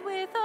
with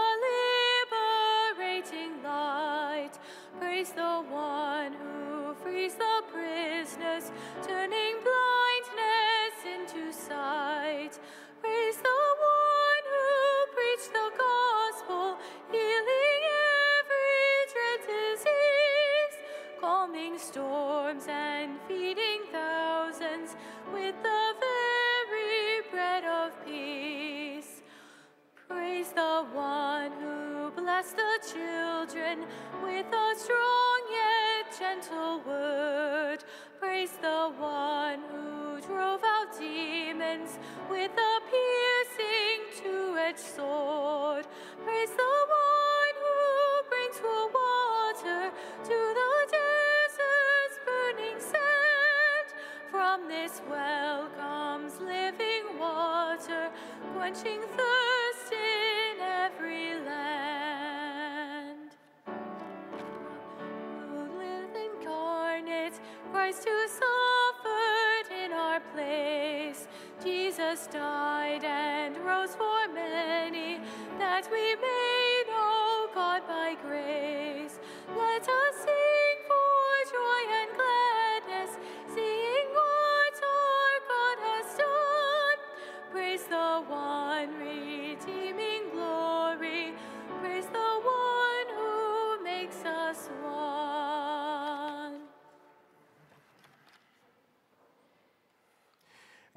quenching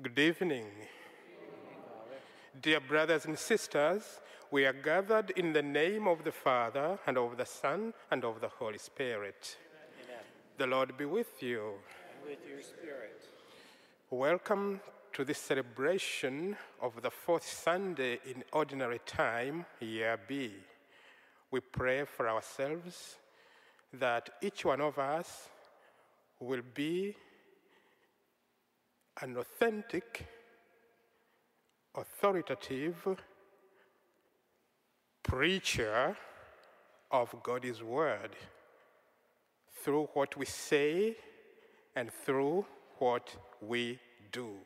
Good evening. Dear brothers and sisters, we are gathered in the name of the Father, and of the Son, and of the Holy Spirit. The Lord be with you. and with your spirit. Welcome to this celebration of the fourth Sunday in Ordinary Time, Year B. We pray for ourselves that each one of us will be an authentic, authoritative preacher of God's Word through what we say and through what we do.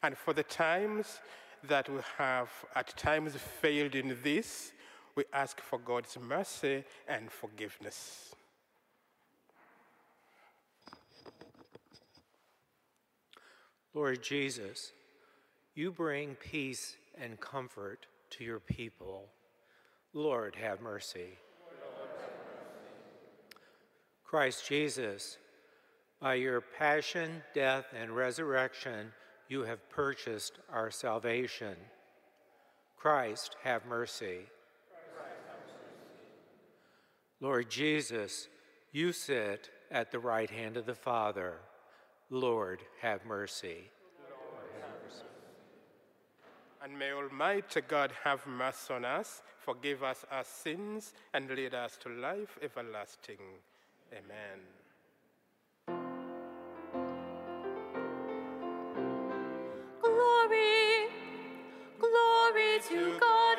And for the times that we have at times failed in this, we ask for God's mercy and forgiveness. Lord Jesus, you bring peace and comfort to your people. Lord, have mercy. Christ Jesus, by your passion, death, and resurrection, you have purchased our salvation. Christ, have mercy. Lord Jesus, you sit at the right hand of the Father. Lord, have mercy. And may Almighty God have mercy on us, forgive us our sins, and lead us to life everlasting. Amen. Glory, glory to God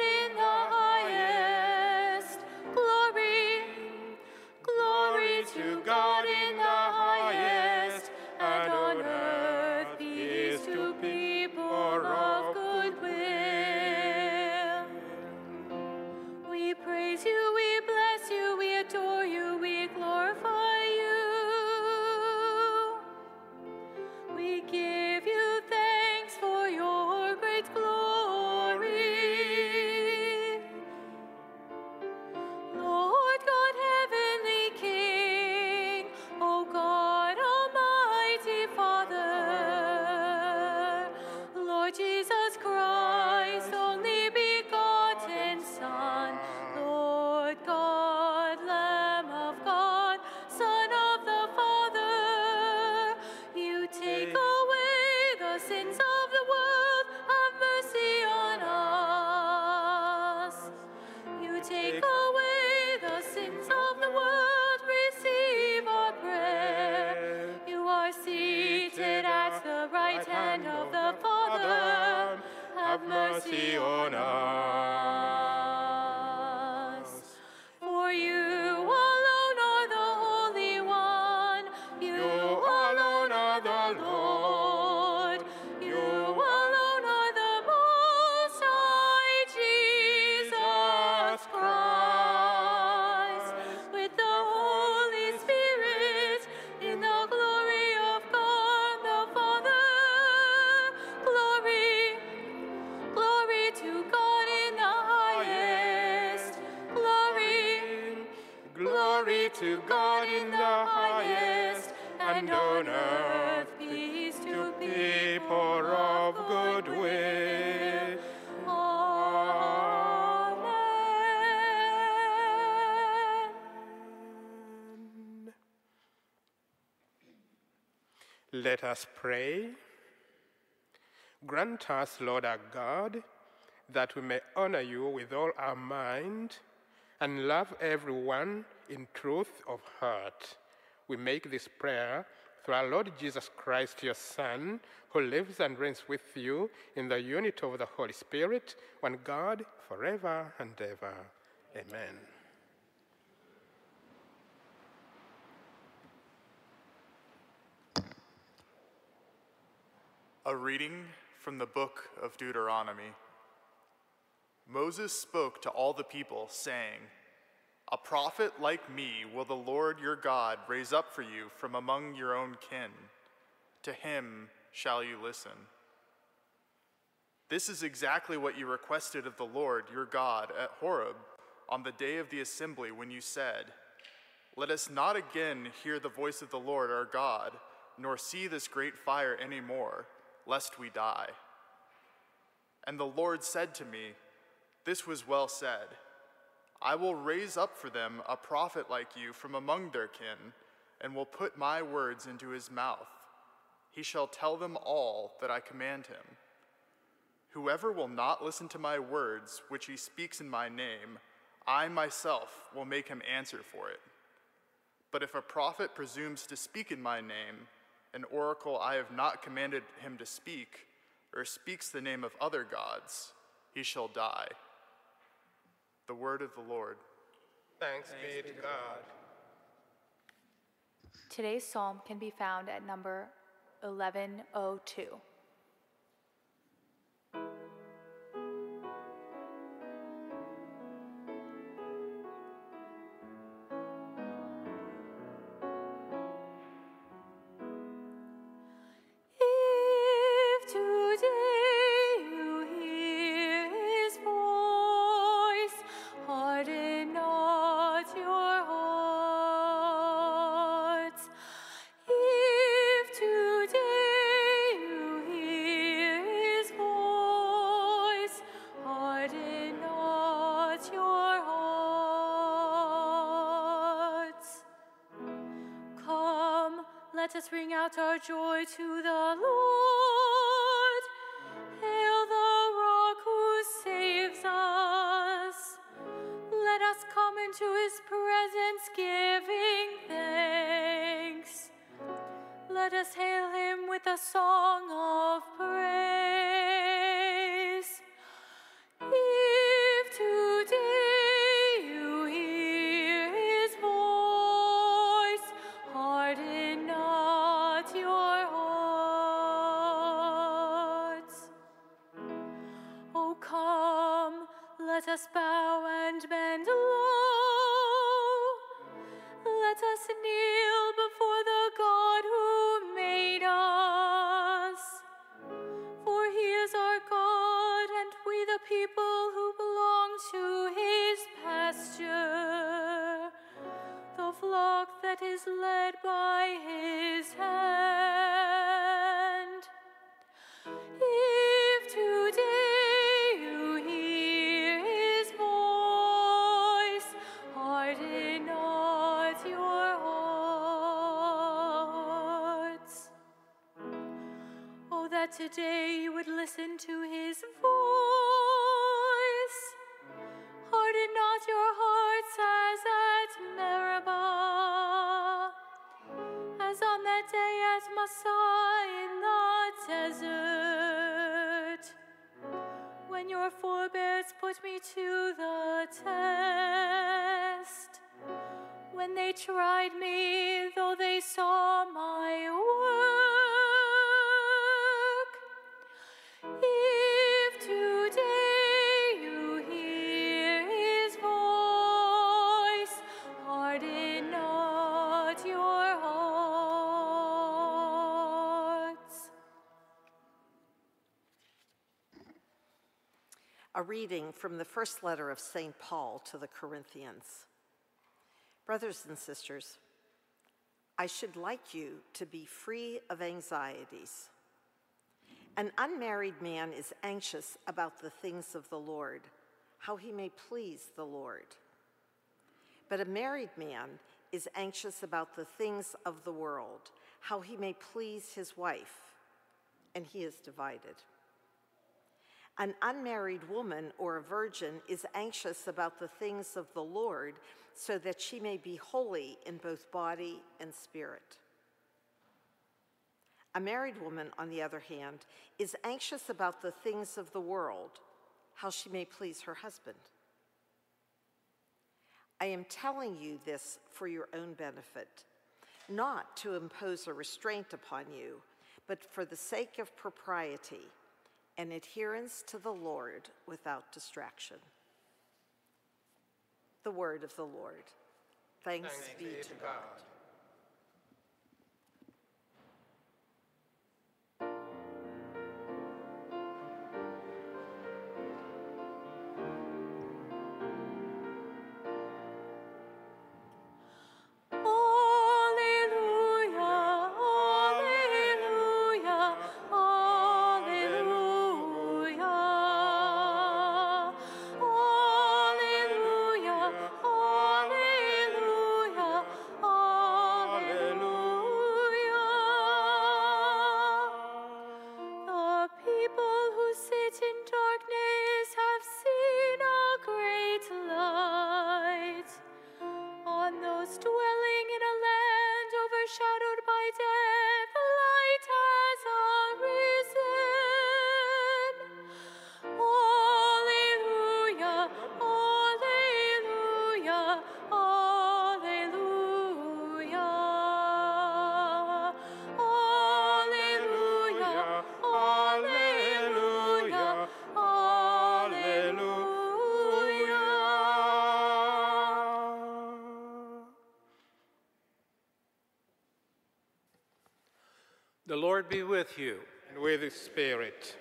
Let us pray. Grant us, Lord our God, that we may honor you with all our mind and love everyone in truth of heart. We make this prayer through our Lord Jesus Christ, your Son, who lives and reigns with you in the unity of the Holy Spirit, one God, forever and ever. Amen. A reading from the book of Deuteronomy. Moses spoke to all the people, saying, A prophet like me will the Lord your God raise up for you from among your own kin. To him shall you listen. This is exactly what you requested of the Lord your God at Horeb on the day of the assembly when you said, Let us not again hear the voice of the Lord our God, nor see this great fire any more, lest we die. And the Lord said to me, This was well said. I will raise up for them a prophet like you from among their kin, and will put my words into his mouth. He shall tell them all that I command him. Whoever will not listen to my words, which he speaks in my name, I myself will make him answer for it. But if a prophet presumes to speak in my name, an oracle I have not commanded him to speak, or speaks the name of other gods, he shall die. The word of the Lord. Thanks be to God. Today's psalm can be found at number 1102. Our joy to the Lord. Hail the rock who saves us. Let us come into his presence giving thanks. Let us hail him with a song us today you would listen to his voice. Harden not your hearts as at Meribah, as on that day at Massah in the desert, when your forebears put me to the test, when they tried me, reading from the first letter of St. Paul to the Corinthians. Brothers and sisters, I should like you to be free of anxieties. An unmarried man is anxious about the things of the Lord, how he may please the Lord. But a married man is anxious about the things of the world, how he may please his wife, and he is divided. An unmarried woman or a virgin is anxious about the things of the Lord so that she may be holy in both body and spirit. A married woman, on the other hand, is anxious about the things of the world, how she may please her husband. I am telling you this for your own benefit, not to impose a restraint upon you, but for the sake of propriety and adherence to the Lord without distraction. The word of the Lord. Thanks, Thanks be, to God. God. Lord be with you. And with his spirit.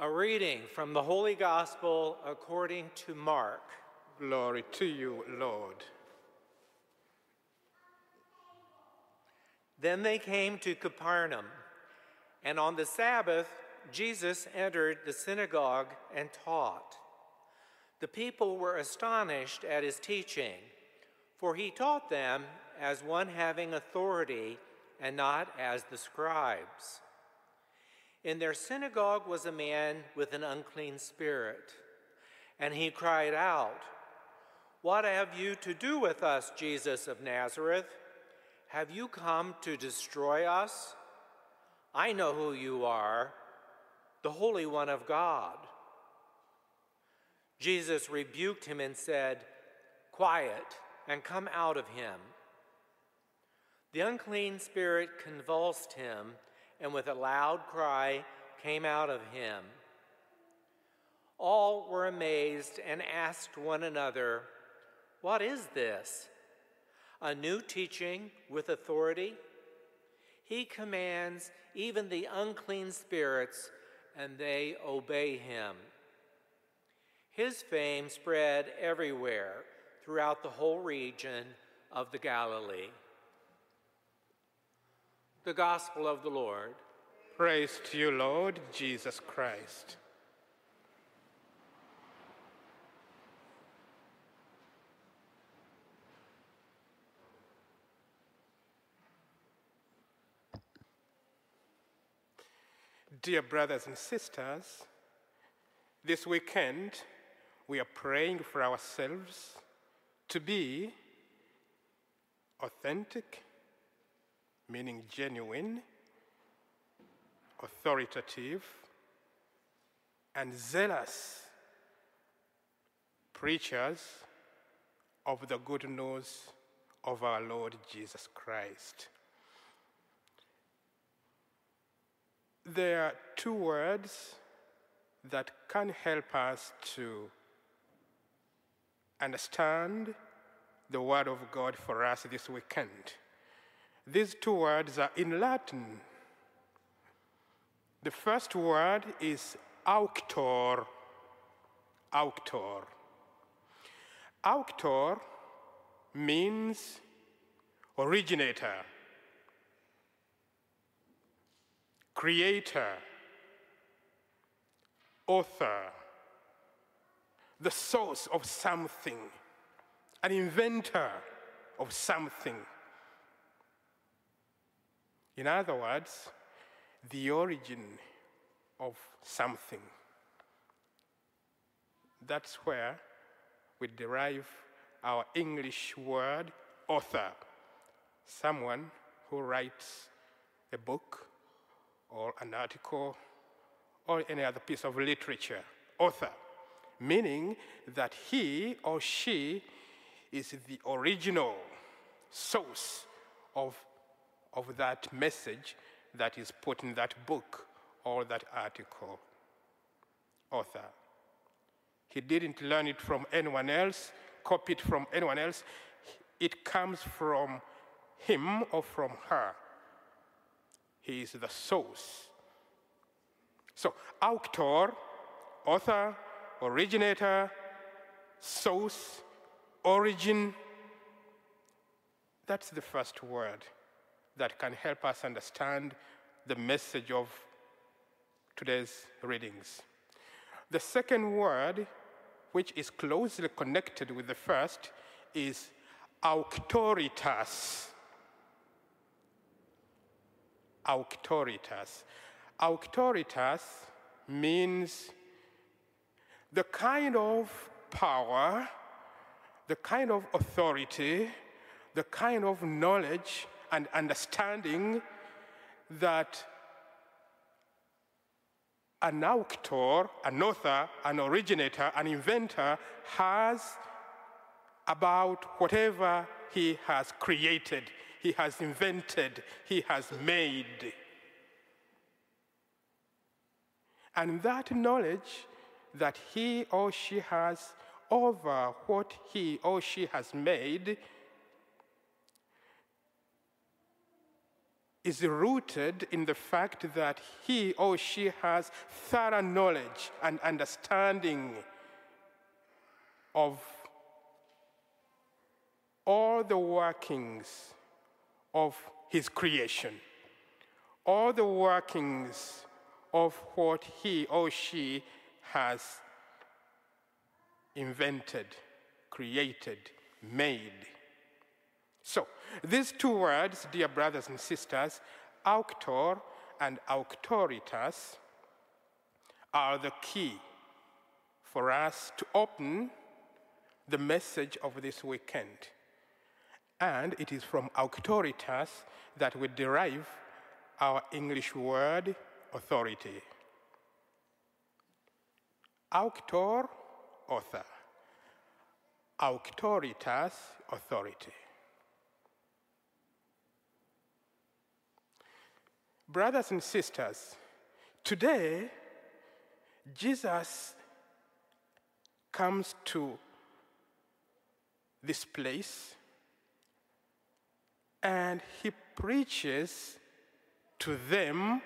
A reading from the Holy Gospel according to Mark. Glory to you, Lord. Then they came to Capernaum, and on the Sabbath, Jesus entered the synagogue and taught. The people were astonished at his teaching, for he taught them as one having authority and not as the scribes. In their synagogue was a man with an unclean spirit, and he cried out, What have you to do with us, Jesus of Nazareth? Have you come to destroy us? I know who you are, the Holy One of God. Jesus rebuked him and said, Quiet, and come out of him. The unclean spirit convulsed him, and with a loud cry came out of him. All were amazed and asked one another, What is this? A new teaching with authority? He commands even the unclean spirits, and they obey him. His fame spread everywhere throughout the whole region of the Galilee. The Gospel of the Lord. Praise to you, Lord Jesus Christ. Dear brothers and sisters, this weekend we are praying for ourselves to be authentic meaning genuine, authoritative, and zealous preachers of the good news of our Lord Jesus Christ. There are two words that can help us to understand the Word of God for us this weekend. These two words are in Latin. The first word is auctor. Auctor. Auctor means originator, creator, author, the source of something, an inventor of something. In other words, the origin of something. That's where we derive our English word author, someone who writes a book or an article or any other piece of literature, author, meaning that he or she is the original source of, of that message that is put in that book or that article. Author. He didn't learn it from anyone else, copy it from anyone else. It comes from him or from her. He is the source. So, author, author, originator, source, origin, that's the first word that can help us understand the message of today's readings. The second word, which is closely connected with the first, is auctoritas. Auctoritas. Auctoritas means the kind of power, the kind of authority, the kind of knowledge and understanding that an author, an author, an originator, an inventor has about whatever he has created, he has invented, he has made. And that knowledge that he or she has over what he or she has made is rooted in the fact that he or she has thorough knowledge and understanding of all the workings of his creation, all the workings of what he or she has invented, created, made. So, these two words, dear brothers and sisters, auctor and auctoritas, are the key for us to open the message of this weekend. And it is from auctoritas that we derive our English word authority. Auctor, author. Auctoritas, authority. Brothers and sisters, today, Jesus comes to this place and he preaches to them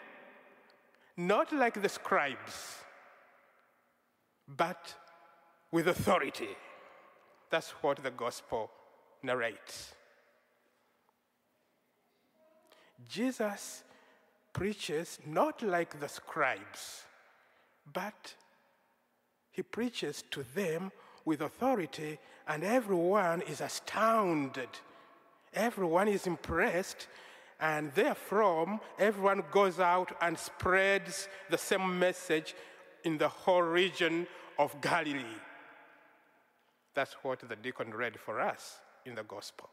not like the scribes, but with authority. That's what the gospel narrates. Jesus preaches not like the scribes, but he preaches to them with authority, and everyone is astounded. Everyone is impressed, and therefrom, everyone goes out and spreads the same message in the whole region of Galilee. That's what the deacon read for us in the gospel.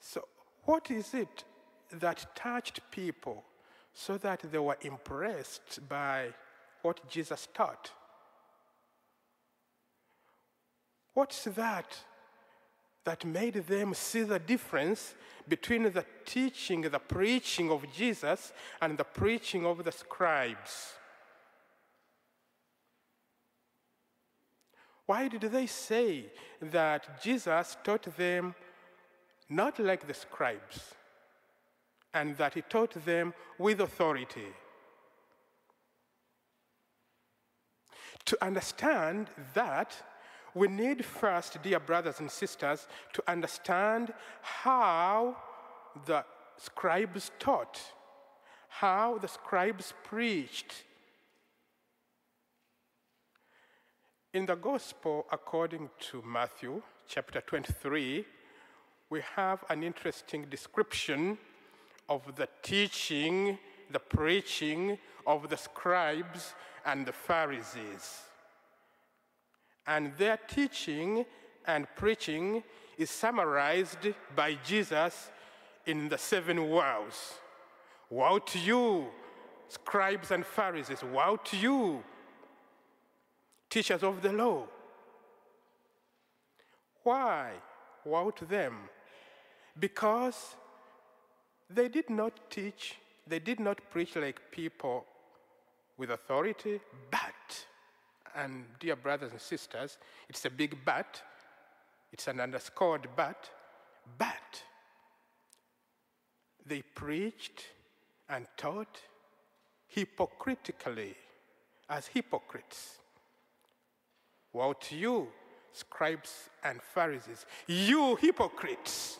So, what is it that touched people so that they were impressed by what Jesus taught. What's that that made them see the difference between the teaching, the preaching of Jesus, and the preaching of the scribes? Why did they say that Jesus taught them not like the scribes? And that he taught them with authority. To understand that, we need first, dear brothers and sisters, to understand how the scribes taught, how the scribes preached. In the Gospel according to Matthew chapter 23, we have an interesting description of the teaching, the preaching of the scribes and the Pharisees. And their teaching and preaching is summarized by Jesus in the seven wows. Woe to you, scribes and Pharisees. Woe to you, teachers of the law. Why? Woe to them. Because they did not teach, they did not preach like people with authority, but, and dear brothers and sisters, it's a big but, it's an underscored but, but they preached and taught hypocritically as hypocrites. Woe to you, scribes and Pharisees, you hypocrites!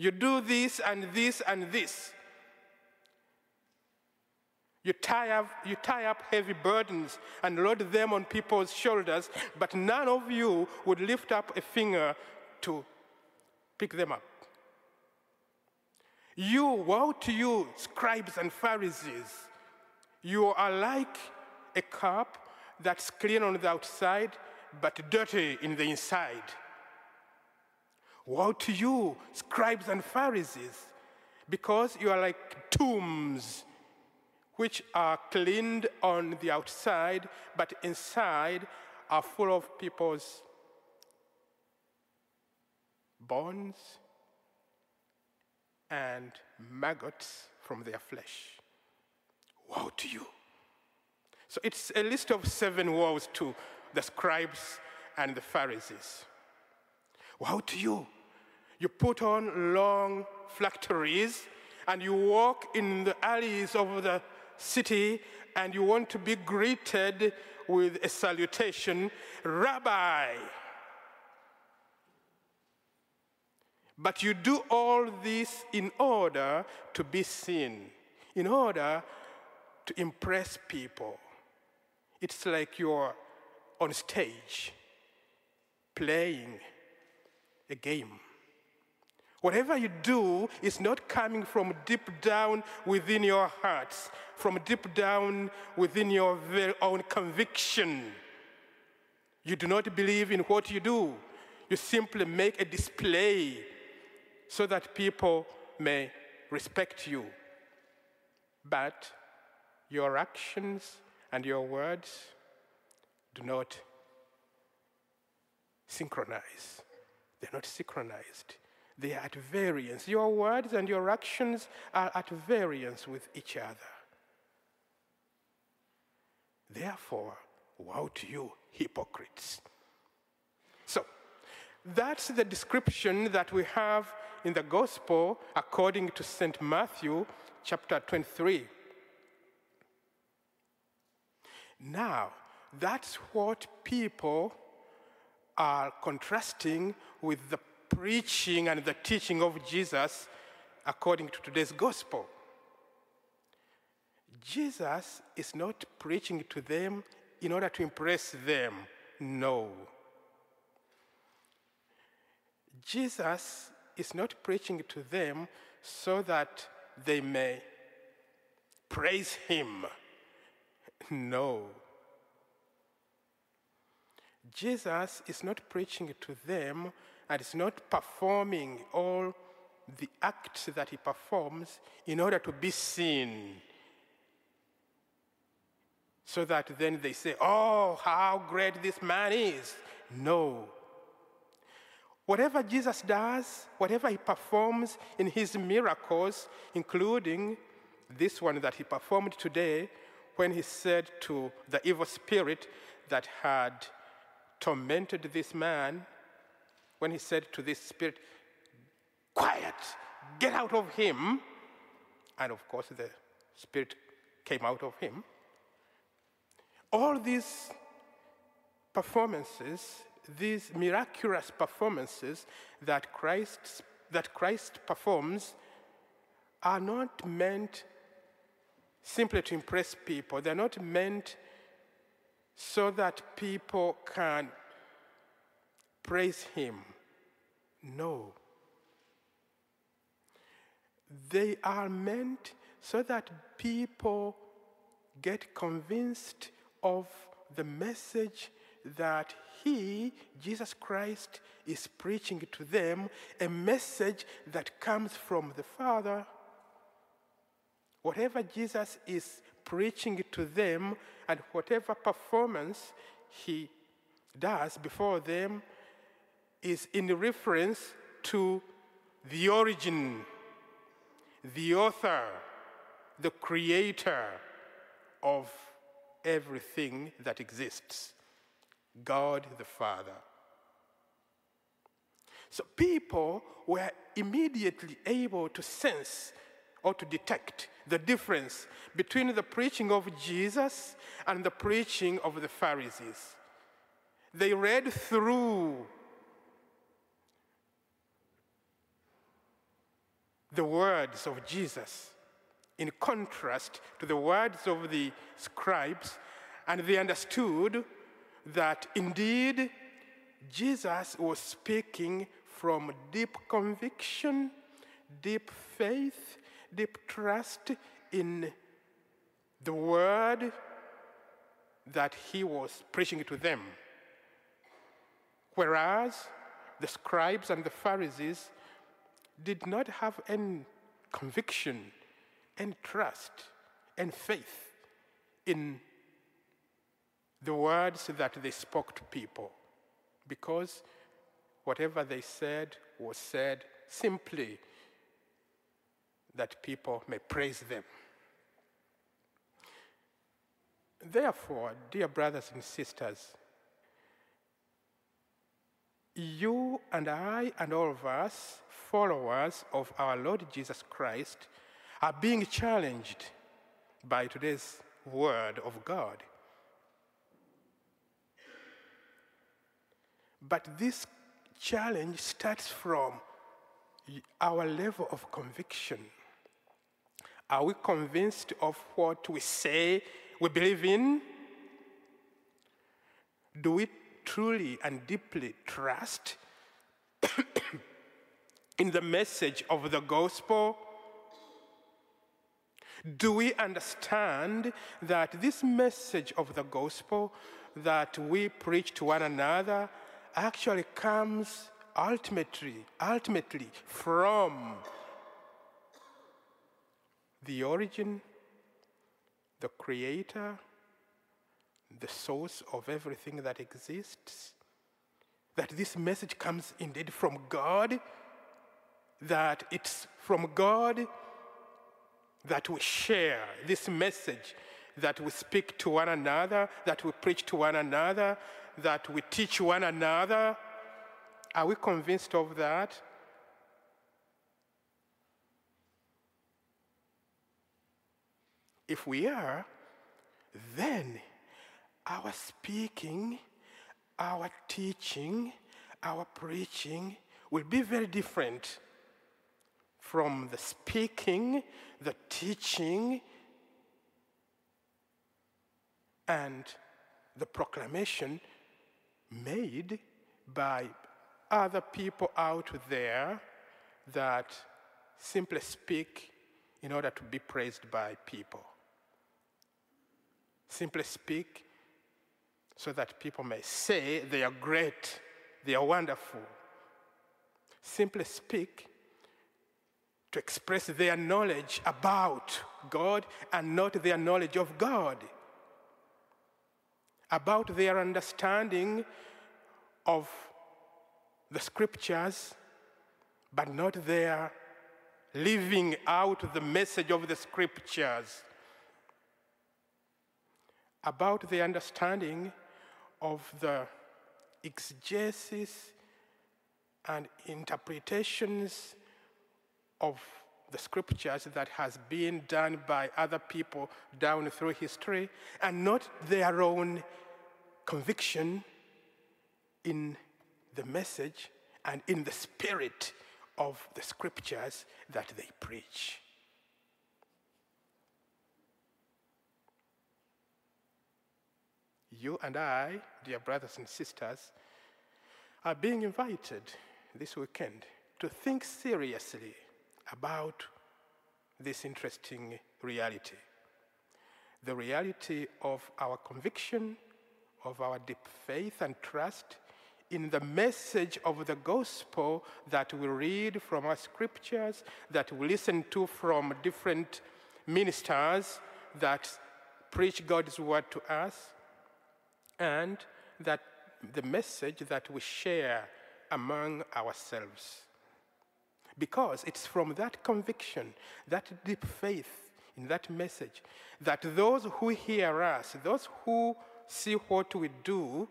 You do this and this and this. You tie, up, you tie up heavy burdens and load them on people's shoulders, but none of you would lift up a finger to pick them up. You, woe to you, scribes and Pharisees. You are like a cup that's clean on the outside, but dirty in the inside. Woe to you, scribes and Pharisees, because you are like tombs which are cleaned on the outside, but inside are full of people's bones and maggots from their flesh. Woe to you. So it's a list of seven woes to the scribes and the Pharisees. Woe to you. You put on long phylacteries and you walk in the alleys of the city and you want to be greeted with a salutation, Rabbi. But you do all this in order to be seen, in order to impress people. It's like you're on stage playing a game. Whatever you do is not coming from deep down within your hearts, from deep down within your very own conviction. You do not believe in what you do. You simply make a display so that people may respect you. But your actions and your words do not synchronize. They're not synchronized. They are at variance. Your words and your actions are at variance with each other. Therefore, woe to you, hypocrites. So, that's the description that we have in the Gospel according to St. Matthew chapter 23. Now, that's what people are contrasting with the preaching and the teaching of Jesus according to today's gospel. Jesus is not preaching to them in order to impress them. No. Jesus is not preaching to them so that they may praise him. No. Jesus is not preaching to them and is not performing all the acts that he performs in order to be seen. So that then they say, Oh, how great this man is. No. Whatever Jesus does, whatever he performs in his miracles, including this one that he performed today when he said to the evil spirit that had tormented this man, when he said to this spirit, Quiet, get out of him. And of course, the spirit came out of him. All these performances, these miraculous performances that Christ, that Christ performs, are not meant simply to impress people. They're not meant so that people can praise Him. No. They are meant so that people get convinced of the message that He, Jesus Christ, is preaching to them, a message that comes from the Father. Whatever Jesus is preaching to them and whatever performance He does before them is in reference to the origin, the author, the creator of everything that exists God the Father. So people were immediately able to sense or to detect the difference between the preaching of Jesus and the preaching of the Pharisees. They read through the words of Jesus in contrast to the words of the scribes, and they understood that indeed Jesus was speaking from deep conviction, deep faith, deep trust in the word that he was preaching to them. Whereas the scribes and the Pharisees did not have any conviction and trust and faith in the words that they spoke to people because whatever they said was said simply that people may praise them. Therefore, dear brothers and sisters, you and I and all of us, followers of our Lord Jesus Christ, are being challenged by today's word of God. But this challenge starts from our level of conviction. Are we convinced of what we say we believe in? Do we truly and deeply trust in the message of the gospel? Do we understand that this message of the gospel that we preach to one another actually comes ultimately, ultimately from the origin, the creator, the source of everything that exists? That this message comes indeed from God, that it's from God that we share this message, that we speak to one another, that we preach to one another, that we teach one another. Are we convinced of that? If we are, then our speaking, our teaching, our preaching will be very different from the speaking, the teaching, and the proclamation made by other people out there that simply speak in order to be praised by people. Simply speak so that people may say they are great, they are wonderful. Simply speak to express their knowledge about God and not their knowledge of God, about their understanding of the scriptures, but not their living out the message of the scriptures, about the understanding of the exegesis and interpretations of the scriptures that has been done by other people down through history and not their own conviction in the message and in the spirit of the scriptures that they preach. You and I, dear brothers and sisters, are being invited this weekend to think seriously about this interesting reality the reality of our conviction, of our deep faith and trust in the message of the gospel that we read from our scriptures, that we listen to from different ministers that preach God's word to us, and that the message that we share among ourselves. Because it's from that conviction, that deep faith in that message, that those who hear us, those who see what we do,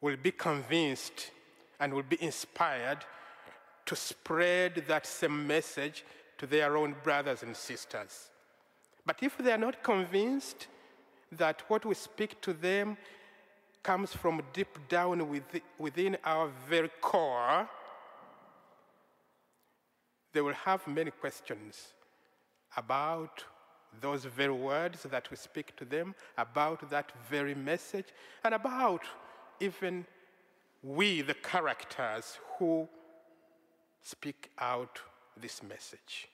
will be convinced and will be inspired to spread that same message to their own brothers and sisters. But if they are not convinced that what we speak to them comes from deep down within our very core, they will have many questions about those very words that we speak to them, about that very message, and about even we, the characters who speak out this message.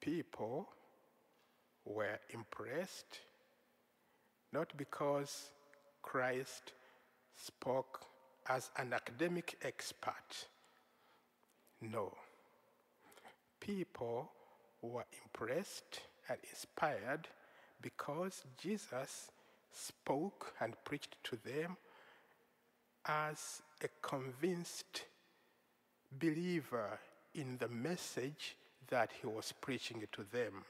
People were impressed not because Christ spoke as an academic expert no. People were impressed and inspired because Jesus spoke and preached to them as a convinced believer in the message that he was preaching to them.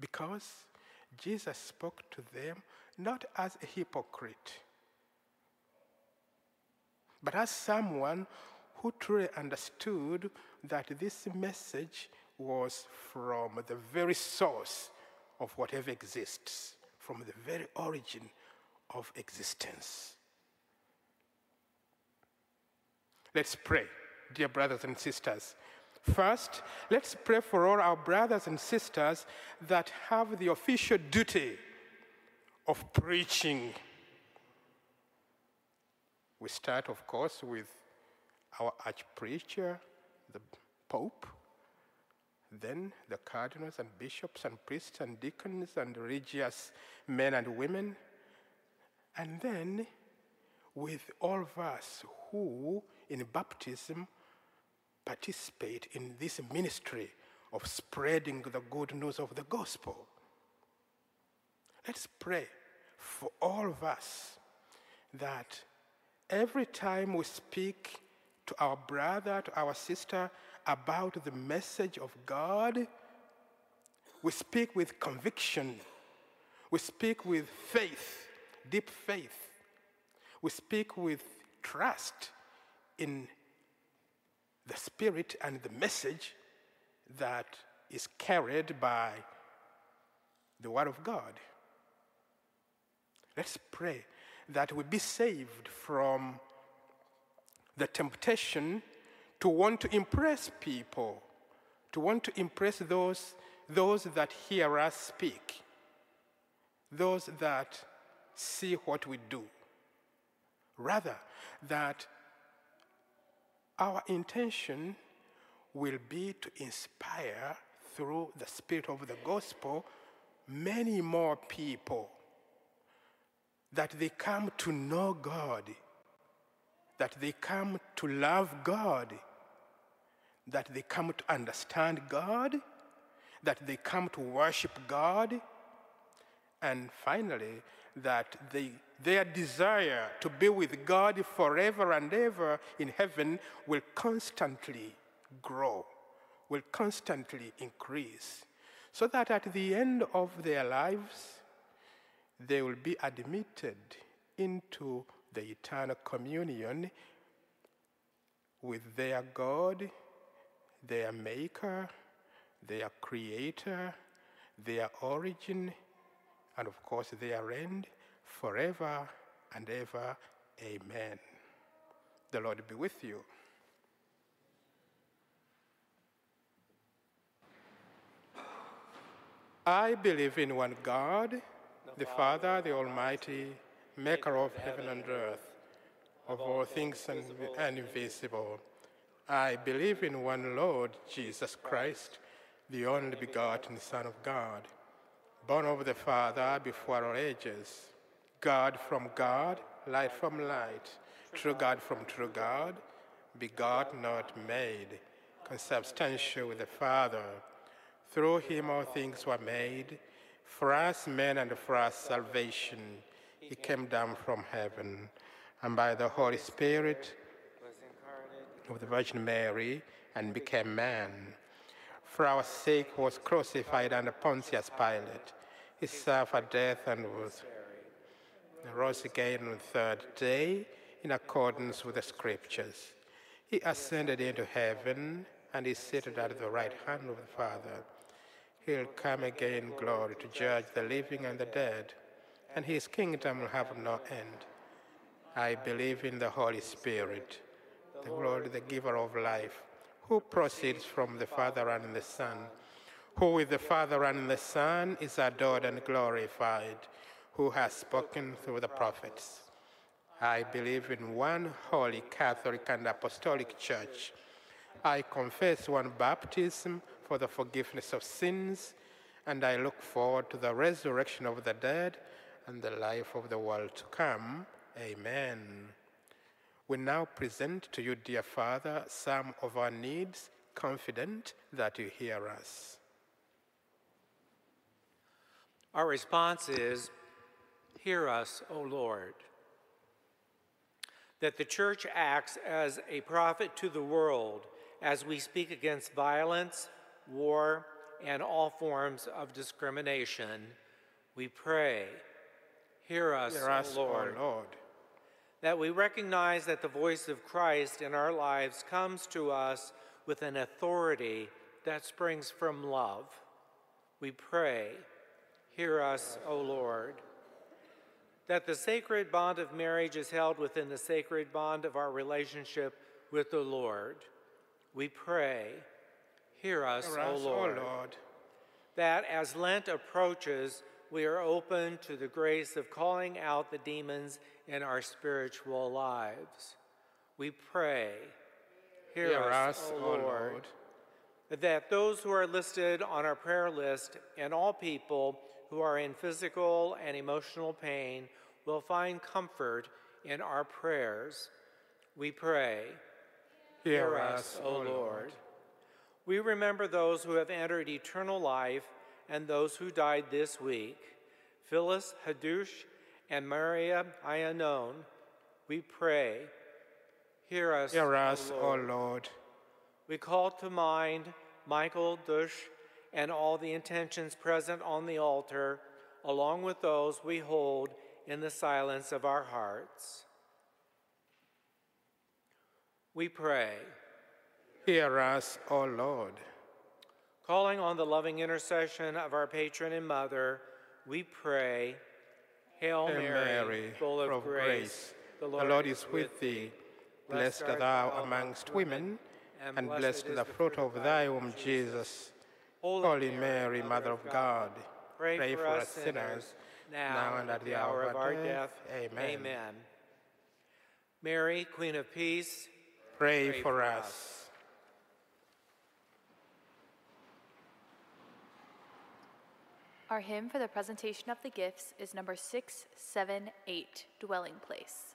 Because Jesus spoke to them not as a hypocrite, but as someone who truly understood that this message was from the very source of whatever exists, from the very origin of existence. Let's pray, dear brothers and sisters. First, let's pray for all our brothers and sisters that have the official duty of preaching. We start, of course, with our archpreacher, the Pope, then the cardinals and bishops and priests and deacons and religious men and women, and then with all of us who in baptism participate in this ministry of spreading the good news of the gospel. Let's pray for all of us that every time we speak to our brother, to our sister about the message of God, we speak with conviction. We speak with faith, deep faith. We speak with trust in the spirit and the message that is carried by the Word of God. Let's pray that we be saved from the temptation to want to impress people, to want to impress those, those that hear us speak, those that see what we do. Rather, that our intention will be to inspire through the spirit of the gospel many more people that they come to know God that they come to love God, that they come to understand God, that they come to worship God, and finally, that they, their desire to be with God forever and ever in heaven will constantly grow, will constantly increase, so that at the end of their lives, they will be admitted into the eternal communion with their God, their Maker, their Creator, their origin, and of course their end, forever and ever. Amen. The Lord be with you. I believe in one God, the Father, the Almighty, maker of heaven and earth, of all things and invisible. I believe in one Lord, Jesus Christ, the only begotten Son of God, born of the Father before all ages, God from God, light from light, true God from true God, begot, not made, consubstantial with the Father through him all things were made. For us men and for us salvation, he came down from heaven, and by the Holy Spirit of the Virgin Mary and became man. For our sake was crucified under Pontius Pilate. He suffered death and was rose again on the third day in accordance with the scriptures. He ascended into heaven and is seated at the right hand of the Father. He'll come again in glory to judge the living and the dead, and his kingdom will have no end. I believe in the Holy Spirit, the Lord, the giver of life, who proceeds from the Father and the Son, who with the Father and the Son is adored and glorified, who has spoken through the prophets. I believe in one holy Catholic and Apostolic Church. I confess one baptism for the forgiveness of sins, and I look forward to the resurrection of the dead and the life of the world to come. Amen. We now present to you, dear Father, some of our needs, confident that you hear us. Our response is Hear us, O Lord. That the church acts as a prophet to the world as we speak against violence, war, and all forms of discrimination. We pray, hear us, hear us o Lord. o Lord. That we recognize that the voice of Christ in our lives comes to us with an authority that springs from love. We pray, hear us, O Lord. That the sacred bond of marriage is held within the sacred bond of our relationship with the Lord. We pray, Hear us, Hear O Lord. O Lord. That as Lent approaches, we are open to the grace of calling out the demons in our spiritual lives. We pray, Hear, Hear us, us, O O Lord. Lord. That those who are listed on our prayer list and all people who are in physical and emotional pain will find comfort in our prayers. We pray, Hear us, O Lord. We remember those who have entered eternal life and those who died this week Phyllis Hadush and Maria Ayanon. We pray, hear us, Hear us, o O Lord. Lord. We call to mind Michael Dush and all the intentions present on the altar, along with those we hold in the silence of our hearts. We pray. Hear us, O Lord. Calling on the loving intercession of our patron and mother, we pray. Hail, Hail Mary, Mary, full of, of grace, The Lord is with thee. Blessed art thou amongst women, and blessed is the fruit of thy womb, Jesus. Holy Mary, Mother of God, pray, for us sinners, now and at the hour of our death. Amen. Amen. Mary, Queen of Peace, Pray, Pray for for us. us. Our hymn for the presentation of the gifts is number 678, Dwelling Place.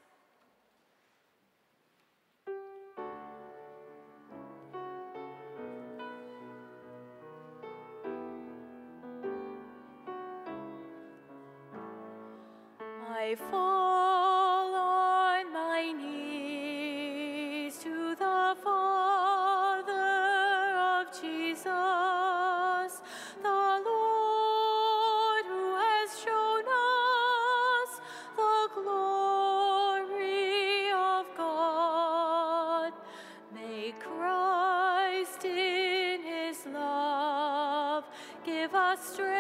Fall on my knees to the Father of Jesus, the Lord who has shown us the glory of God. May Christ in his love give us strength.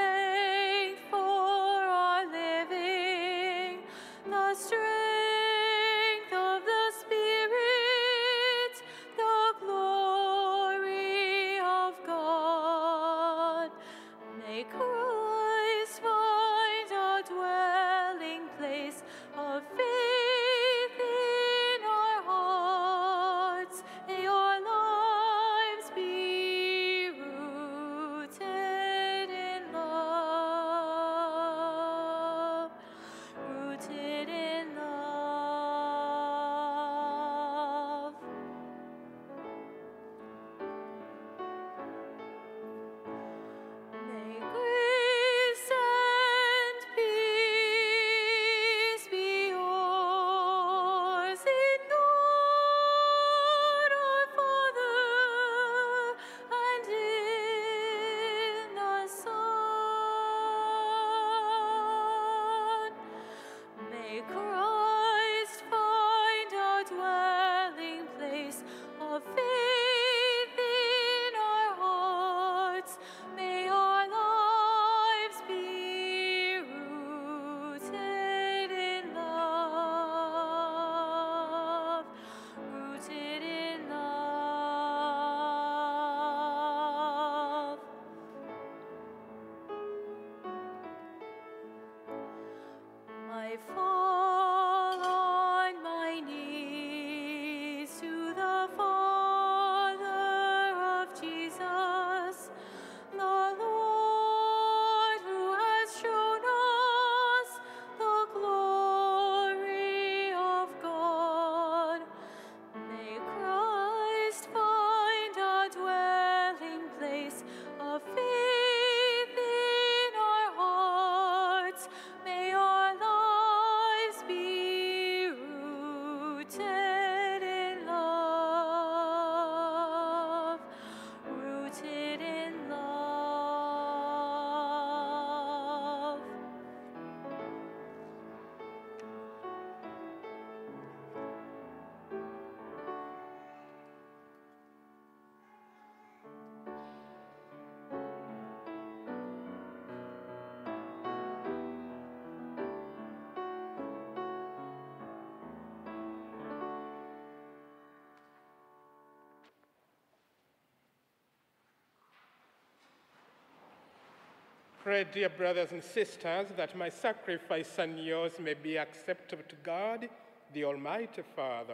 Pray, dear brothers and sisters, that my sacrifice and yours may be acceptable to God, the Almighty Father.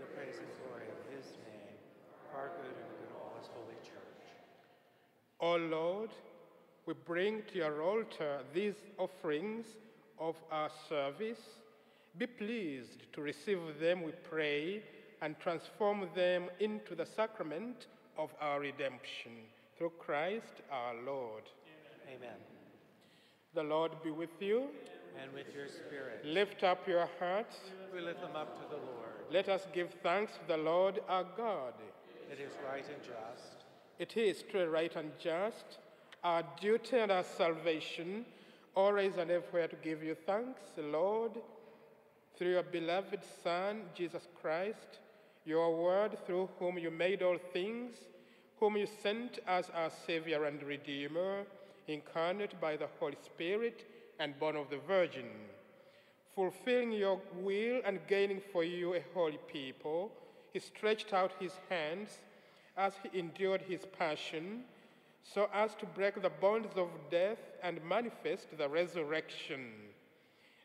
The praise and glory of his name, our good and good all his holy church. O Lord, we bring to your altar these offerings of our service. Be pleased to receive them, we pray, and transform them into the sacrament of our redemption. Through Christ our Lord. Amen. The Lord be with you. And with your spirit, Lift up your hearts. we lift them up to the Lord. Let us give thanks to the Lord our God. It is right and just. It is truly right and just, our duty and our salvation, always and everywhere to give you thanks, Lord, through your beloved Son, Jesus Christ, your word through whom you made all things, whom you sent as our Savior and Redeemer, incarnate by the Holy Spirit and born of the Virgin. Fulfilling your will and gaining for you a holy people, he stretched out his hands as he endured his passion, so as to break the bonds of death and manifest the resurrection.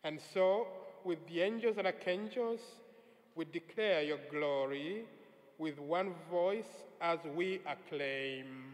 And so, with the angels and archangels, we declare your glory with one voice as we acclaim.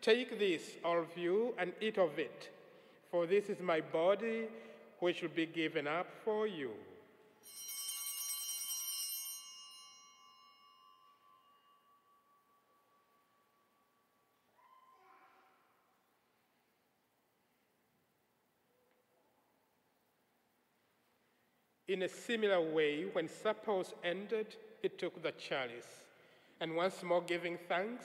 Take this, all of you, and eat of it, for this is my body, which will be given up for you. In a similar way, when supper was ended, he took the chalice, and once more giving thanks,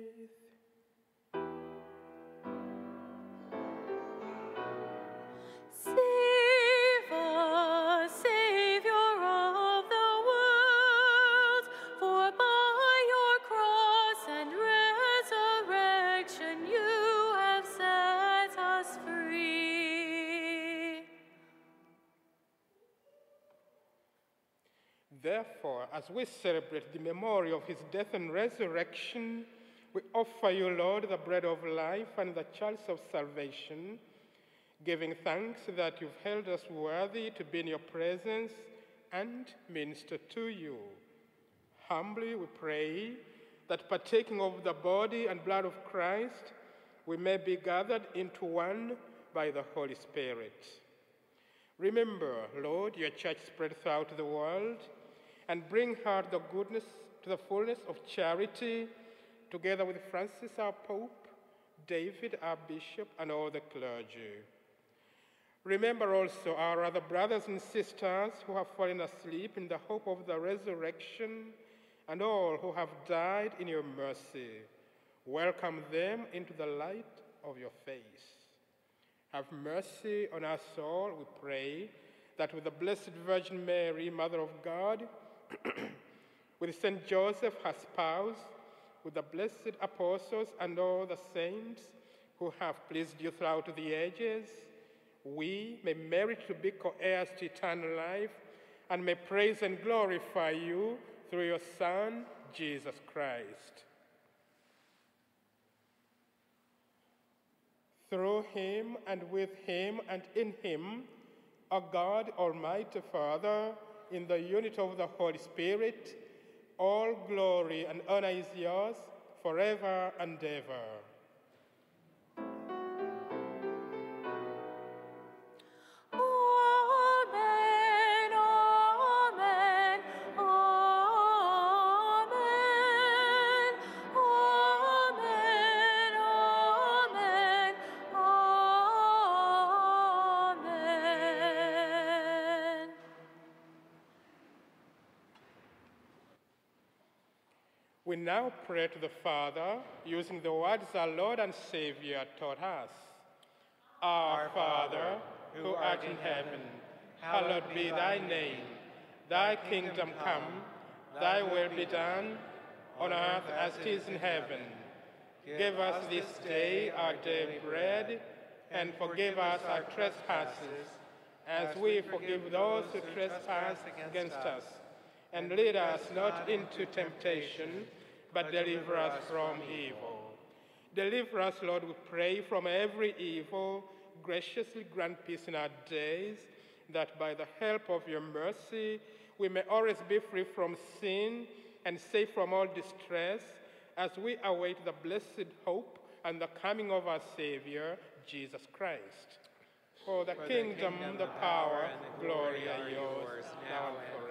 As we celebrate the memory of his death and resurrection, we offer you, Lord, the bread of life and the chalice of salvation, giving thanks that you've held us worthy to be in your presence and minister to you. Humbly we pray that partaking of the body and blood of Christ, we may be gathered into one by the Holy Spirit. Remember, Lord, your church spread throughout the world, and bring her the goodness to the fullness of charity, together with Francis our Pope, David our Bishop, and all the clergy. Remember also our other brothers and sisters who have fallen asleep in the hope of the resurrection, and all who have died in your mercy. Welcome them into the light of your face. Have mercy on us all, we pray, that with the Blessed Virgin Mary, Mother of God, with Saint Joseph, her spouse, with the blessed apostles and all the saints who have pleased you throughout the ages, we may merit to be co heirs to eternal life and may praise and glorify you through your Son, Jesus Christ. Through him and with him and in him, O God, Almighty Father, in the unity of the Holy Spirit, all glory and honor is yours forever and ever. Pray to the Father using the words our Lord and Savior taught us. Our Father, who art in heaven, hallowed be thy name. Thy kingdom come, thy will be done, on earth as it is in heaven. Give us this day our daily bread, and forgive us our trespasses, as we forgive those who trespass against us. And lead us not into temptation, but deliver us from evil. Deliver us, Lord, we pray, from every evil. Graciously grant peace in our days, that by the help of your mercy we may always be free from sin and safe from all distress, as we await the blessed hope and the coming of our Savior, Jesus Christ. For the For kingdom, the power, and the glory are yours, now and forever.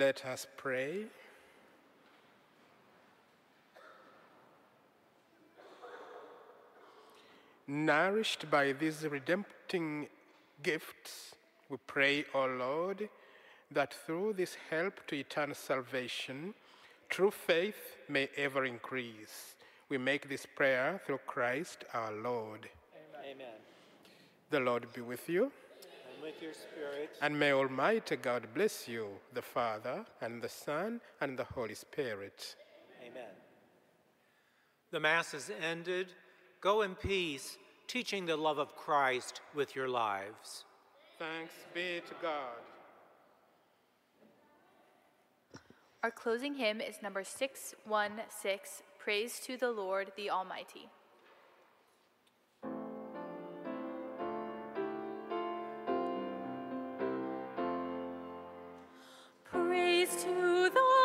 Let us pray. Nourished by these redempting gifts, we pray, O Lord, that through this help to eternal salvation, true faith may ever increase. We make this prayer through Christ our Lord. Amen. The Lord be with you, your spirit. and may Almighty God bless you, the Father, and the Son, and the Holy Spirit. Amen. The Mass is ended. Go in peace, teaching the love of Christ with your lives. Thanks be to God. Our closing hymn is number 616 Praise to the Lord the Almighty. thou